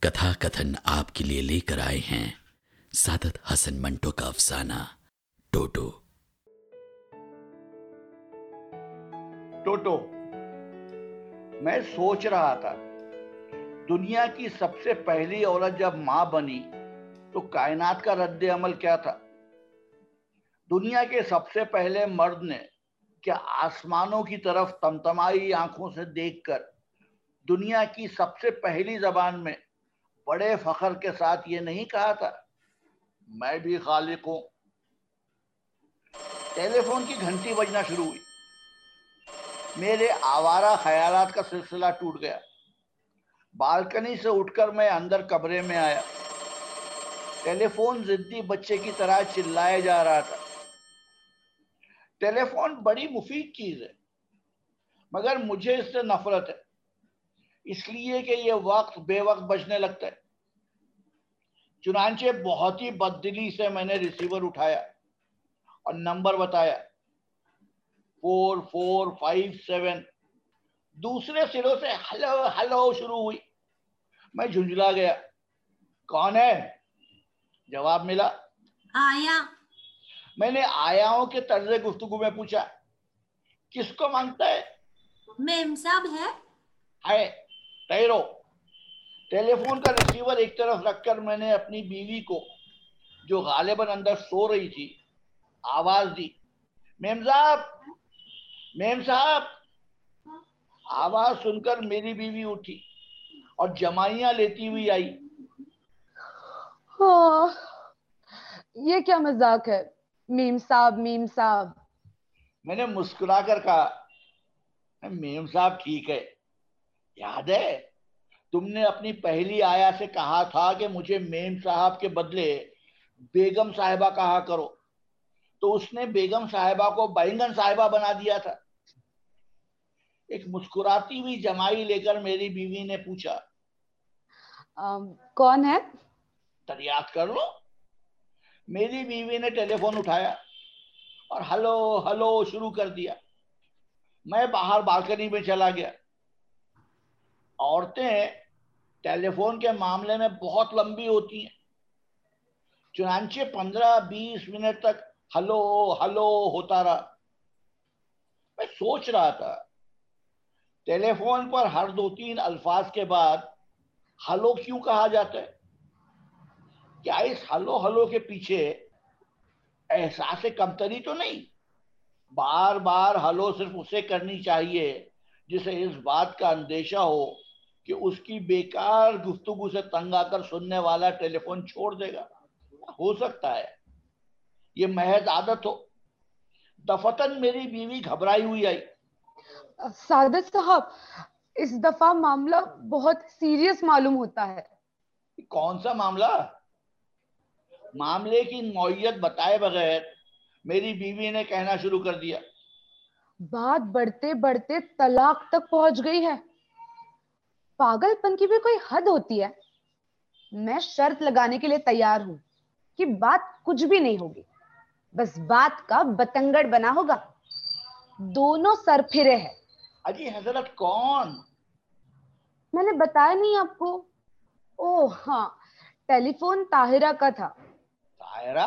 کتھا کتھن آپ کے لیے لے کر آئے ہیں۔ سادت حسن منٹو کا افسانہ، ٹوٹو۔ ٹوٹو، میں سوچ رہا تھا، دنیا کی سب سے پہلی عورت جب ماں بنی تو کائنات کا رد عمل کیا تھا؟ دنیا کے سب سے پہلے مرد نے کیا آسمانوں کی طرف تمتمائی آنکھوں سے دیکھ کر دنیا کی سب سے پہلی زبان میں بڑے فخر کے ساتھ یہ نہیں کہا تھا۔ میں بھی خالق ہوں۔ ٹیلی فون کی گھنٹی بجنا شروع ہوئی۔ میرے آوارہ خیالات کا سلسلہ ٹوٹ گیا۔ بالکنی سے اٹھ کر میں اندر کمرے میں آیا۔ ٹیلی فون زدی بچے کی طرح چلائے جا رہا تھا۔ ٹیلی فون بڑی مفید چیز ہے، مگر مجھے اس سے نفرت ہے۔ اس لیے کہ یہ وقت بے وقت بجنے لگتا ہے۔ چنانچہ بہت ہی بددلی سے میں نے ریسیور اٹھایا اور نمبر بتایا۔ فور فور فائیو سیون دوسرے سروں سے ہلو ہلو شروع ہوئی۔ میں جھنجلا گیا۔ کون ہے؟ جواب ملا۔ آیا۔ میں نے آیاؤں کے طرز گفتگو میں پوچھا کس کو مانگتا ہے؟ میم صاحب ہے۔ ہے۔ ٹیرو ٹیلی فون کا ریسیور ایک طرف رکھ کر میں نے اپنی بیوی کو جو غالباً اندر سو رہی تھی آواز دی۔ میم صاحب میم صاحب۔ آواز سن کر میری بیوی اٹھی اور جمائیاں لیتی ہوئی آئی۔ ہاں یہ کیا مذاق ہے؟ میم صاحب میم صاحب۔ میں نے مسکرا کر کہا میم صاحب ٹھیک ہے۔ یاد ہے؟ تم نے اپنی پہلی آیا سے کہا تھا کہ مجھے میم صاحب کے بدلے بیگم صاحبہ کہا کرو۔ تو اس نے بیگم صاحبہ کو بینگن صاحبہ بنا دیا تھا۔ ایک مسکراتی ہوئی جمائی لے کر میری بیوی نے پوچھا کون ہے؟ تریاق کر لو۔ میری بیوی نے ٹیلی فون اٹھایا اور ہلو ہلو شروع کر دیا۔ میں باہر بالکنی میں چلا گیا۔ عورتیں ٹیلی فون کے معاملے میں بہت لمبی ہوتی ہیں۔ چنانچہ پندرہ بیس منٹ تک ہلو ہلو ہوتا رہا۔ میں سوچ رہا تھا ٹیلی فون پر ہر دو تین الفاظ کے بعد ہلو کیوں کہا جاتا ہے؟ کیا اس ہلو ہلو کے پیچھے احساس کمتری تو نہیں؟ بار بار ہلو صرف اسے کرنی چاہیے جسے اس بات کا اندیشہ ہو کہ اس کی بیکار گفتگو سے تنگ آ کر سننے والا ٹیلی فون چھوڑ دے گا۔ ہو سکتا ہے۔ یہ محض عادت ہو۔ دفتن میری بیوی گھبرائی ہوئی آئی۔ سعادت صاحب اس دفعہ معاملہ بہت سیریس معلوم ہوتا ہے۔ کون سا معاملہ؟ معاملے کی نوعیت بتائے بغیر میری بیوی نے کہنا شروع کر دیا۔ بات بڑھتے بڑھتے طلاق تک پہنچ گئی ہے۔ پاگل پن کی بھی کوئی حد ہوتی ہے؟ میں شرط لگانے کے لیے تیار ہوں کہ بات کچھ بھی نہیں ہوگی۔ بس بات کا بتنگڑ بنا ہوگا۔ دونوں سر پھرے ہیں۔ اجی حضرت کون؟ میں نے بتایا نہیں آپ کو۔ او ہاں ٹیلی فون طاہرہ کا تھا۔ طاہرہ؟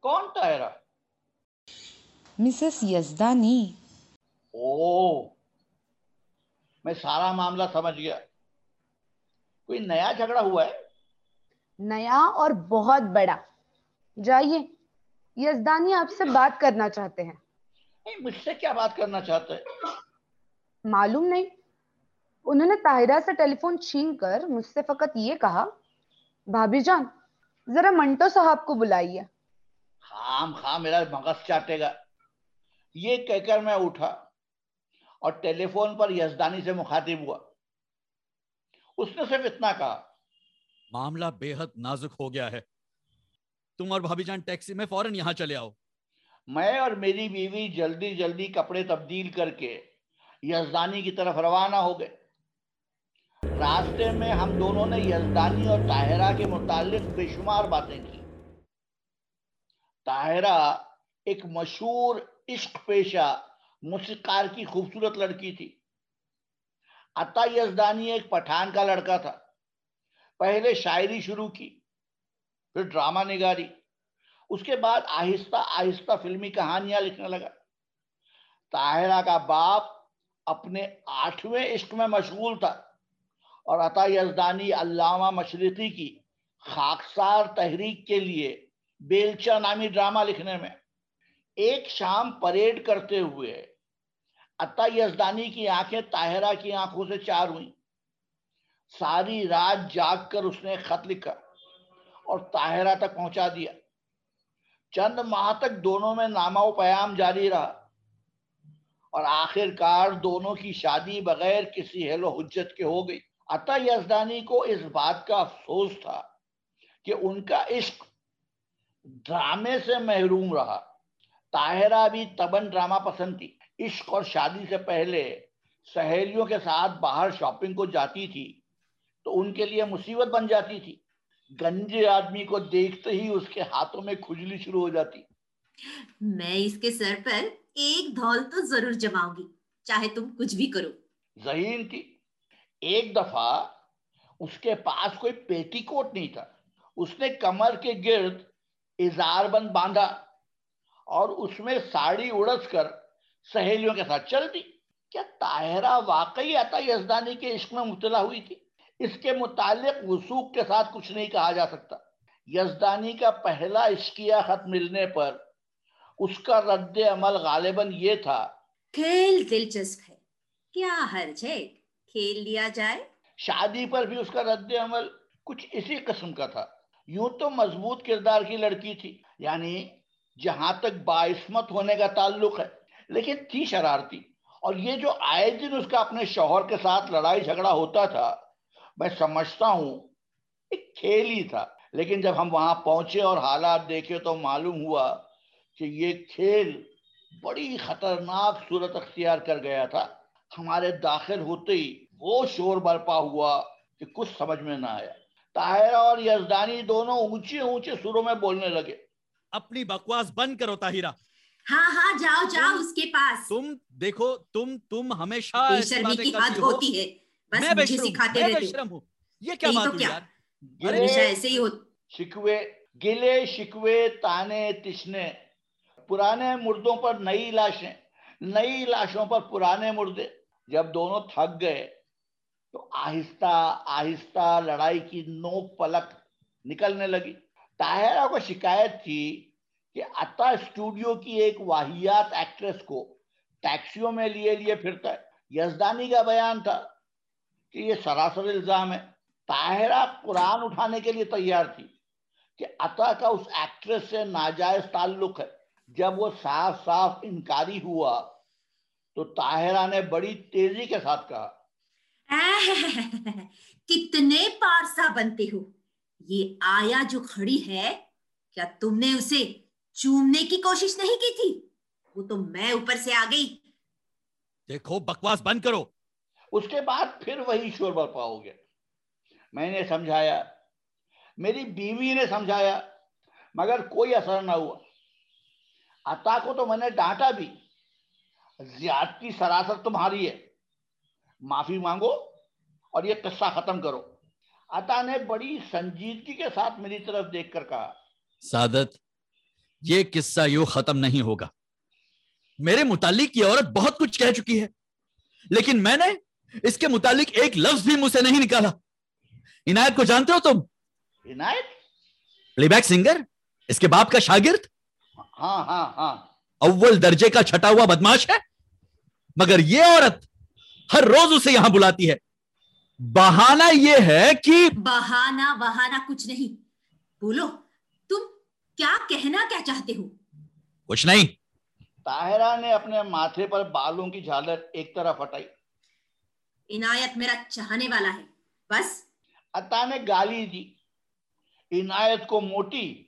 کون طاہرہ؟ مسز یزدانی۔ او میں سارا معاملہ سمجھ گیا۔ کوئی نیا جھگڑا ہوا ہے؟ نیا اور بہت بڑا۔ جائیے یزدانی آپ سے بات کرنا چاہتے ہیں۔ مجھ سے کیا بات کرنا چاہتے ہیں؟ معلوم نہیں۔ انہوں نے طاہرہ سے ٹیلی فون چھین کر مجھ سے فقط یہ کہا بھابی جان ذرا منٹو صاحب کو بلائیے۔ خام خام میرا مغز چاٹے گا۔ یہ کہہ کر میں اٹھا۔ اور ٹیلی فون پر یزدانی سے مخاطب ہوا۔ اس نے صرف اتنا کہا معاملہ بے حد نازک ہو گیا ہے۔ تم اور بھابی جان ٹیکسی میں فوراً یہاں چلے آؤ۔ میں اور میری بیوی جلدی جلدی کپڑے تبدیل کر کے یزدانی کی طرف روانہ ہو گئے۔ راستے میں ہم دونوں نے یزدانی اور طاہرہ کے متعلق بے شمار باتیں کی۔ طاہرہ ایک مشہور عشق پیشہ موسیقار کی خوبصورت لڑکی تھی۔ عطا یزدانی ایک پٹھان کا لڑکا تھا۔ پہلے شاعری شروع کی، پھر ڈرامہ نگاری۔ اس کے بعد آہستہ آہستہ فلمی کہانیاں لکھنے لگا۔ طاہرہ کا باپ اپنے آٹھویں عشق میں مشغول تھا اور عطا یزدانی علامہ مشرقی کی خاکسار تحریک کے لیے بیلچا نامی ڈرامہ لکھنے میں۔ ایک شام پریڈ کرتے ہوئے عطا یزدانی کی آنکھیں، طاہرہ کی آنکھوں سے چار ہوئیں۔ ساری رات جاگ کر اس نے خط لکھا اور طاہرہ تک پہنچا دیا۔ چند ماہ تک دونوں میں نامہ و پیام جاری رہا۔ اور آخر کار دونوں کی شادی بغیر کسی حل و حجت کے ہو گئی۔ عطا یزدانی کو اس بات کا افسوس تھا کہ ان کا عشق ڈرامے سے محروم رہا۔ طاہرہ بھی تبن ڈرامہ پسند تھی۔ عشق اور شادی سے پہلے سہیلیوں کے ساتھ باہر شاپنگ کو جاتی تھی تو ان کے لیے مصیبت بن جاتی تھی۔ گنجے آدمی کو دیکھتے ہی اس کے ہاتھوں میں کھجلی شروع ہو جاتی۔ میں اس کے سر پر ایک دھول تو ضرور جماؤں گی چاہے تم کچھ بھی کرو۔ ذہین تھی۔ ایک دفعہ اس کے پاس کوئی پیٹی کوٹ نہیں تھا۔ اس نے کمر کے گرد اظہار بند باندھا اور اس میں ساڑی اڑس کر سہیلیوں کے ساتھ۔ چل دی۔ کیا طاہرہ واقعی عطا یزدانی کے عشق میں مبتلا ہوئی تھی؟ اس کے متعلق وسوق کے ساتھ کچھ نہیں کہا جا سکتا۔ یزدانی کا پہلا عشقیہ خط ملنے پر اس کا رد عمل غالباً یہ تھا۔ کھیل دلچسپ ہے۔ کیا حرج ہے کھیل لیا جائے؟ شادی پر بھی اس کا رد عمل کچھ اسی قسم کا تھا۔ یوں تو مضبوط کردار کی لڑکی تھی۔ یعنی جہاں تک باعثمت ہونے کا تعلق ہے۔ لیکن تھی شرارتی۔ اور یہ جو آئے دن اس کا اپنے شوہر کے ساتھ لڑائی جھگڑا ہوتا تھا، میں سمجھتا ہوں، ایک کھیل ہی تھا۔ لیکن جب ہم وہاں پہنچے اور حالات دیکھے تو معلوم ہوا کہ یہ کھیل بڑی خطرناک صورت اختیار کر گیا تھا۔ ہمارے داخل ہوتے ہی وہ شور برپا ہوا کہ کچھ سمجھ میں نہ آیا۔ طاہرہ اور یزدانی دونوں اونچے اونچے سروں میں بولنے لگے۔ اپنی بکواس بند کرو طاہرہ۔ ہاں ہاں جاؤ جاؤ اس کے پاس۔ تم دیکھو تم تم ہمیشہ بے شرمی کی حد ہو۔ ہوتی ہے۔ بس بے مجھے سکھاتے بے رہتے شرم ہوں۔ یہ کیا بات ہوئی؟ یار؟ ہمیشہ ایسے ہی ہو شکوے گلے شکوے تانے تشنے۔ پرانے مردوں پر نئی لاشیں نئی لاشوں پر پرانے مردے۔ جب دونوں تھک گئے تو آہستہ آہستہ لڑائی کی نوک پلک نکلنے لگی۔ طاہرہ کو شکایت تھی کہ عطا اسٹوڈیو کی ایک واحیات ایکٹریس کو ٹیکسیوں میں لیے لیے پھرتا ہے۔ یزدانی کا بیان تھا کہ یہ سراسر الزام ہے۔ طاہرہ قرآن اٹھانے کے لیے تیار تھی کہ عطا کا اس ایکٹریس سے ناجائز تعلق ہے۔ جب وہ صاف صاف انکاری ہوا تو طاہرہ نے بڑی تیزی کے ساتھ کہا، کتنے پارسا بنتے ہو؟ یہ آیا جو کھڑی ہے، کیا تم نے اسے چومنے کی کوشش نہیں کی تھی وہ تو میں اوپر سے آ گئی دیکھو بکواس بند کرو اس کے بعد پھر وہی شور برپا ہو گیا میں نے سمجھایا میری بیوی نے سمجھایا مگر کوئی اثر نہ ہوا عطا کو تو میں نے ڈانٹا بھی زیادتی سراسر تمہاری ہے معافی مانگو اور یہ قصہ ختم کرو عطا نے بڑی سنجیدگی کے ساتھ میری طرف دیکھ کر کہا سعادت یہ قصہ یوں ختم نہیں ہوگا۔ میرے متعلق یہ عورت بہت کچھ کہہ چکی ہے لیکن میں نے اس کے متعلق ایک لفظ بھی مجھ سے نہیں نکالا۔ عنایت کو جانتے ہو تم؟ عنایت؟ پلے بیک سنگر اس کے باپ کا شاگرد؟ ہاں ہاں ہاں۔ اول درجے کا چھٹا ہوا بدماش ہے؟ مگر یہ عورت ہر روز اسے یہاں بلاتی ہے۔ بہانہ یہ ہے کہ بہانا بہانا کچھ نہیں۔ بولو۔ کیا کہنا کیا چاہتے ہو؟ کچھ نہیں۔ طاہرہ نے اپنے ماتھے پر بالوں کی جھالر ایک طرف ہٹائی۔ عنایت میرا چاہنے والا ہے۔ بس۔ عطا نے گالی دی۔ عنایت کو موٹی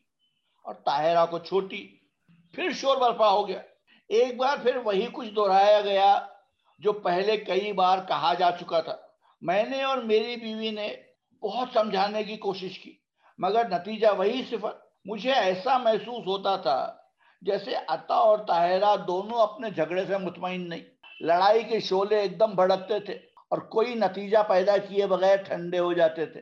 اور طاہرہ کو چھوٹی۔ پھر شور برپا ہو گیا۔ ایک بار پھر وہی کچھ دہرایا گیا جو پہلے کئی بار کہا جا چکا تھا۔ میں نے اور میری بیوی نے بہت سمجھانے کی کوشش کی مگر نتیجہ وہی صفر مجھے ایسا محسوس ہوتا تھا جیسے عطا اور طاہرہ دونوں اپنے جھگڑے سے مطمئن نہیں۔ لڑائی کے شعلے ایک دم بھڑکتے تھے اور کوئی نتیجہ پیدا کیے بغیر ٹھنڈے ہو جاتے تھے،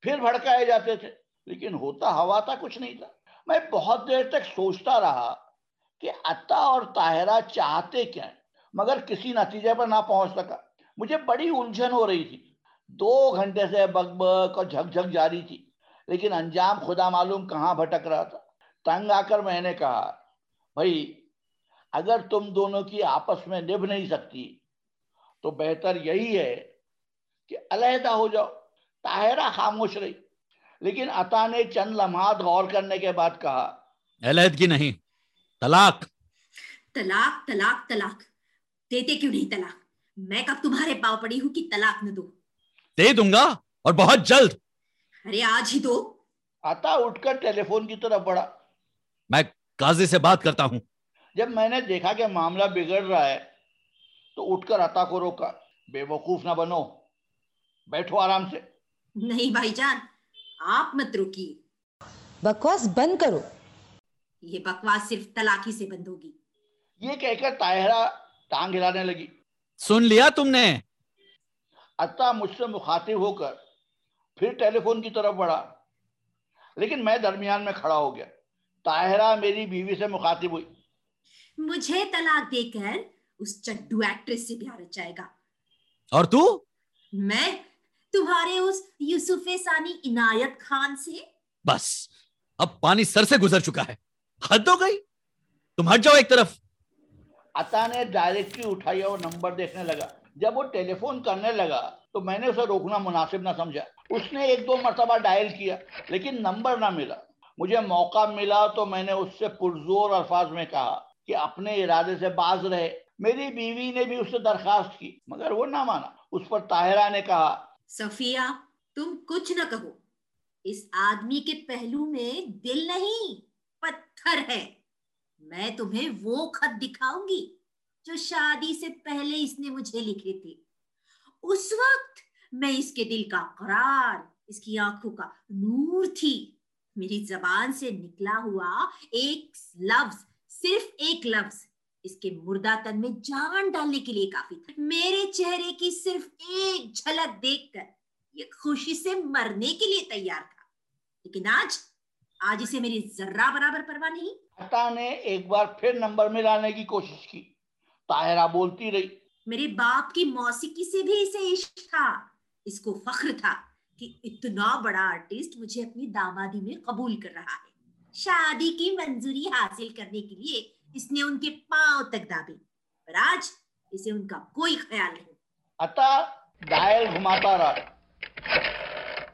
پھر بھڑکائے جاتے تھے۔ لیکن ہوتا ہوا تھا کچھ نہیں تھا۔ میں بہت دیر تک سوچتا رہا کہ عطا اور طاہرہ چاہتے کیا ہیں، مگر کسی نتیجے پر نہ پہنچ سکا۔ مجھے بڑی الجھن ہو رہی تھی۔ دو گھنٹے سے بک بک اور جھک جھک جاری تھی۔ لیکن انجام خدا معلوم کہاں بھٹک رہا تھا۔ تنگ آ کر میں نے کہا بھائی اگر تم دونوں کی آپس میں نبھ نہیں سکتی تو بہتر یہی ہے کہ علیحدہ ہو جاؤ۔ طاہرہ خاموش رہی۔ لیکن عطا نے چند لمحات غور کرنے کے بعد کہا علیحدگی نہیں طلاق۔ طلاق طلاق طلاق۔ دیتے کیوں نہیں طلاق؟ میں کب تمہارے پاؤ پڑی ہوں کہ طلاق نہ دو؟ دے دوں گا اور بہت جلد۔ ارے آج ہی دو عطا اٹھ کر ٹیلی فون کی طرف بڑھا۔ میں قاضی سے بات کرتا ہوں۔ جب میں نے دیکھا کہ معاملہ بگڑ رہا ہے تو اٹھ کر عطا کو روکا۔ بے وقوف نہ بنو۔ بیٹھو آرام سے۔ نہیں بھائی جان آپ مت روکیے بکواس بند کرو۔ یہ بکواس صرف طلاق ہی سے بند ہوگی۔ یہ کہہ کر طاہرہ ٹانگ ہلانے لگی۔ سن لیا تم نے؟ عطا مجھ سے مخاطب ہو کر۔ پھر ٹیلی فون کی طرف بڑھا۔ لیکن میں درمیان میں کھڑا ہو گیا۔ طاہرہ میری بیوی سے مخاطب ہوئی۔ مجھے طلاق دے کر اس چڈو ایکٹریس سے پیار رچائے گا۔ اور تو؟ میں تمہارے اس یوسف ثانی عنایت خان سے؟ بس اب پانی سر سے گزر چکا ہے۔ حد ہو گئی۔ تم ہٹ جاؤ ایک طرف۔ عطا نے ڈائریکٹری اٹھائی اور نمبر دیکھنے لگا۔ جب وہ ٹیلی فون کرنے لگا تو میں نے اسے روکنا مناسب نہ سمجھا۔ اس نے ایک دو مرتبہ ڈائل کیا، لیکن نمبر نہ ملا۔ مجھے موقع ملا تو میں نے اس سے پرزور الفاظ میں کہا کہ اپنے ارادے سے باز رہے۔ میری بیوی نے بھی اس سے درخواست کی، مگر وہ نہ مانا۔ اس پر طاہرہ نے کہا، صفیہ، تم کچھ نہ کہو۔ اس آدمی کے پہلو میں دل نہیں، پتھر ہے۔ میں تمہیں وہ خط دکھاؤں گی جو شادی سے پہلے اس نے مجھے لکھے تھے۔ اس وقت میں اس کے دل کا قرار اس کی آنکھوں کا نور تھی۔ میری زبان سے نکلا ہوا ایک لفظ صرف ایک لفظ اس کے مردہ تن میں جان ڈالنے کے لیے کافی تھا۔ میرے چہرے کی صرف ایک جھلک دیکھ کر یہ خوشی سے مرنے کے لیے تیار تھا۔ لیکن آج آج اسے میری ذرہ برابر پرواہ نہیں۔ عطا نے ایک بار پھر نمبر ملانے کی کوشش کی۔ طاہرہ بولتی رہی۔ میرے باپ کی موسیقی سے بھی اسے عشق تھا۔ اس کو فخر تھا کہ اتنا بڑا آرٹسٹ مجھے اپنی دامادی میں قبول کر رہا ہے۔ شادی کی منظوری حاصل کرنے کے لیے اس نے ان کے پاؤں تک دابے۔ پر آج اسے ان کا کوئی خیال نہیں۔ عطا ڈائل گھماتا رہا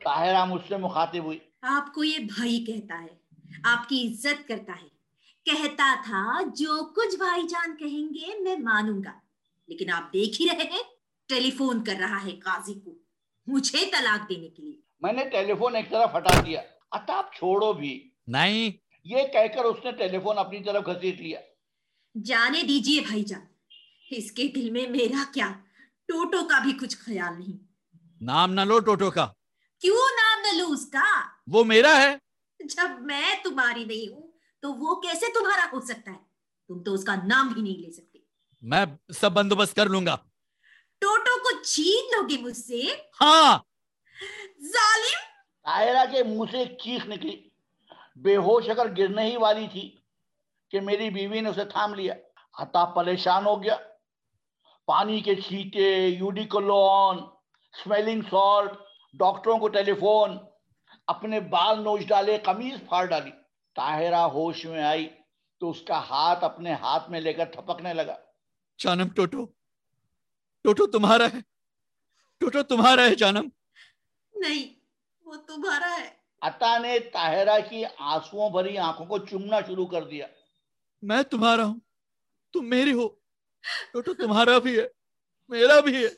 طاہرہ مجھ سے مخاطب ہوئی۔ آپ کو یہ بھائی کہتا ہے آپ کی عزت کرتا ہے۔ کہتا تھا جو کچھ بھائی جان کہیں گے میں مانوں گا۔ لیکن آپ دیکھ ہی رہے ہیں ٹیلی فون کر رہا ہے قاضی کو۔ مجھے طلاق دینے کے لیے۔ میں نے ٹیلی فون ایک طرف ہٹا دیا۔ آپ چھوڑو بھی۔ نہیں۔ یہ کہہ کر اس نے ٹیلی فون اپنی طرف گھسیٹ لیا۔ جانے دیجیے بھائی جان۔ اس کے دل میں میرا کیا؟ ٹوٹو کا بھی کچھ خیال نہیں۔ نام نہ لو ٹوٹو کا۔ کیوں نام نہ لوں اس کا؟ وہ میرا ہے۔ جب میں تمہاری نہیں ہوں تو وہ کیسے تمہارا ہو سکتا ہے؟ تم تو اس کا نام بھی نہیں لے سکتے۔ میں سب بندوبست کر لوں گا۔ ٹوٹو کو چھین لو گے مجھ سے ہاں ظالم طاہرہ کے منہ سے ایک چیخ نکلی بے ہوش اگر گرنے ہی والی تھی کہ میری بیوی نے اسے تھام لیا عطا پریشان ہو گیا پانی کے چھیٹے یوڈیکولون سمیلنگ سالٹ ڈاکٹروں کو ٹیلی فون اپنے بال نوچ ڈالے قمیض پھاڑ ڈالی طاہرہ ہوش میں آئی تو اس کا ہاتھ اپنے ہاتھ میں لے کر تھپکنے لگا جانم ٹوٹو ٹوٹو تمہارا ہے۔ ٹوٹو تمہارا ہے جانم۔ نہیں وہ تمہارا ہے۔ عطا نے طاہرہ کی آنسوؤں بھری آنکھوں کو چومنا شروع کر دیا۔ میں تمہارا ہوں۔ تم میری ہو۔ ٹوٹو تمہارا بھی ہے۔ میرا بھی ہے۔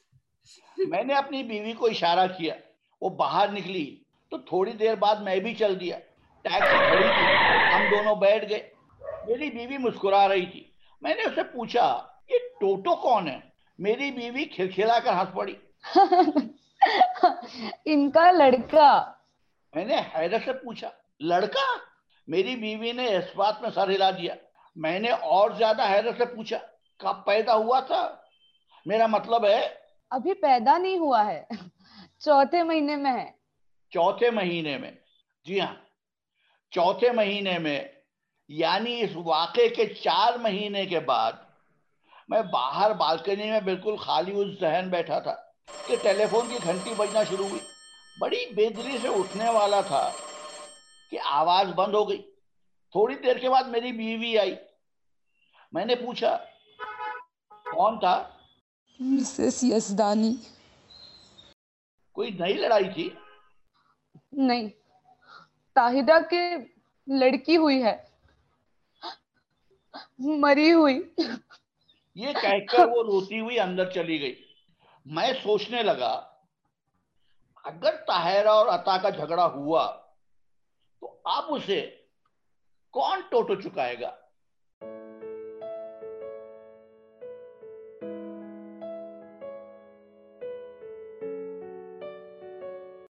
میں نے اپنی بیوی کو اشارہ کیا۔ وہ باہر نکلی۔ تو تھوڑی دیر بعد میں بھی چل دیا۔ ٹیکسی کھڑی تھی۔ ہم دونوں بیٹھ گئے۔ میری بیوی مسکرا رہی تھی۔ میں نے اسے پوچھا یہ ٹوٹو کون ہے؟ میری بیوی کھلکھلا کر ہنس پڑی۔ ان کا لڑکا۔ میں نے حیرت سے پوچھا لڑکا؟ میری بیوی نے اس بات میں سر ہلا دیا۔ میں نے اور زیادہ حیرت سے پوچھا کب پیدا ہوا تھا؟ میرا مطلب ہے۔ ابھی پیدا نہیں ہوا ہے۔ چوتھے مہینے میں ہے۔ چوتھے مہینے میں۔ جی ہاں۔ چوتھے مہینے میں یعنی اس واقعے کے چار مہینے کے بعد میں باہر بالکنی میں بالکل خالی اس ذہن بیٹھا تھا کہ ٹیلی فون کی گھنٹی بجنا شروع ہوئی۔ بڑی بےدلی سے اٹھنے والا تھا کہ آواز بند ہو گئی۔ تھوڑی دیر کے بعد میری بیوی آئی۔ میں نے پوچھا کون تھا؟ مسز یزدانی۔ کوئی نئی لڑائی تھی؟ نہیں۔ تاہدہ کے لڑکی ہوئی ہے۔ مری ہوئی۔ یہ کہہ کر وہ روتی ہوئی اندر چلی گئی۔ میں سوچنے لگا، اگر طاہرہ اور عطا کا جھگڑا ہوا تو اب اسے کون ٹوٹو چکائے گا؟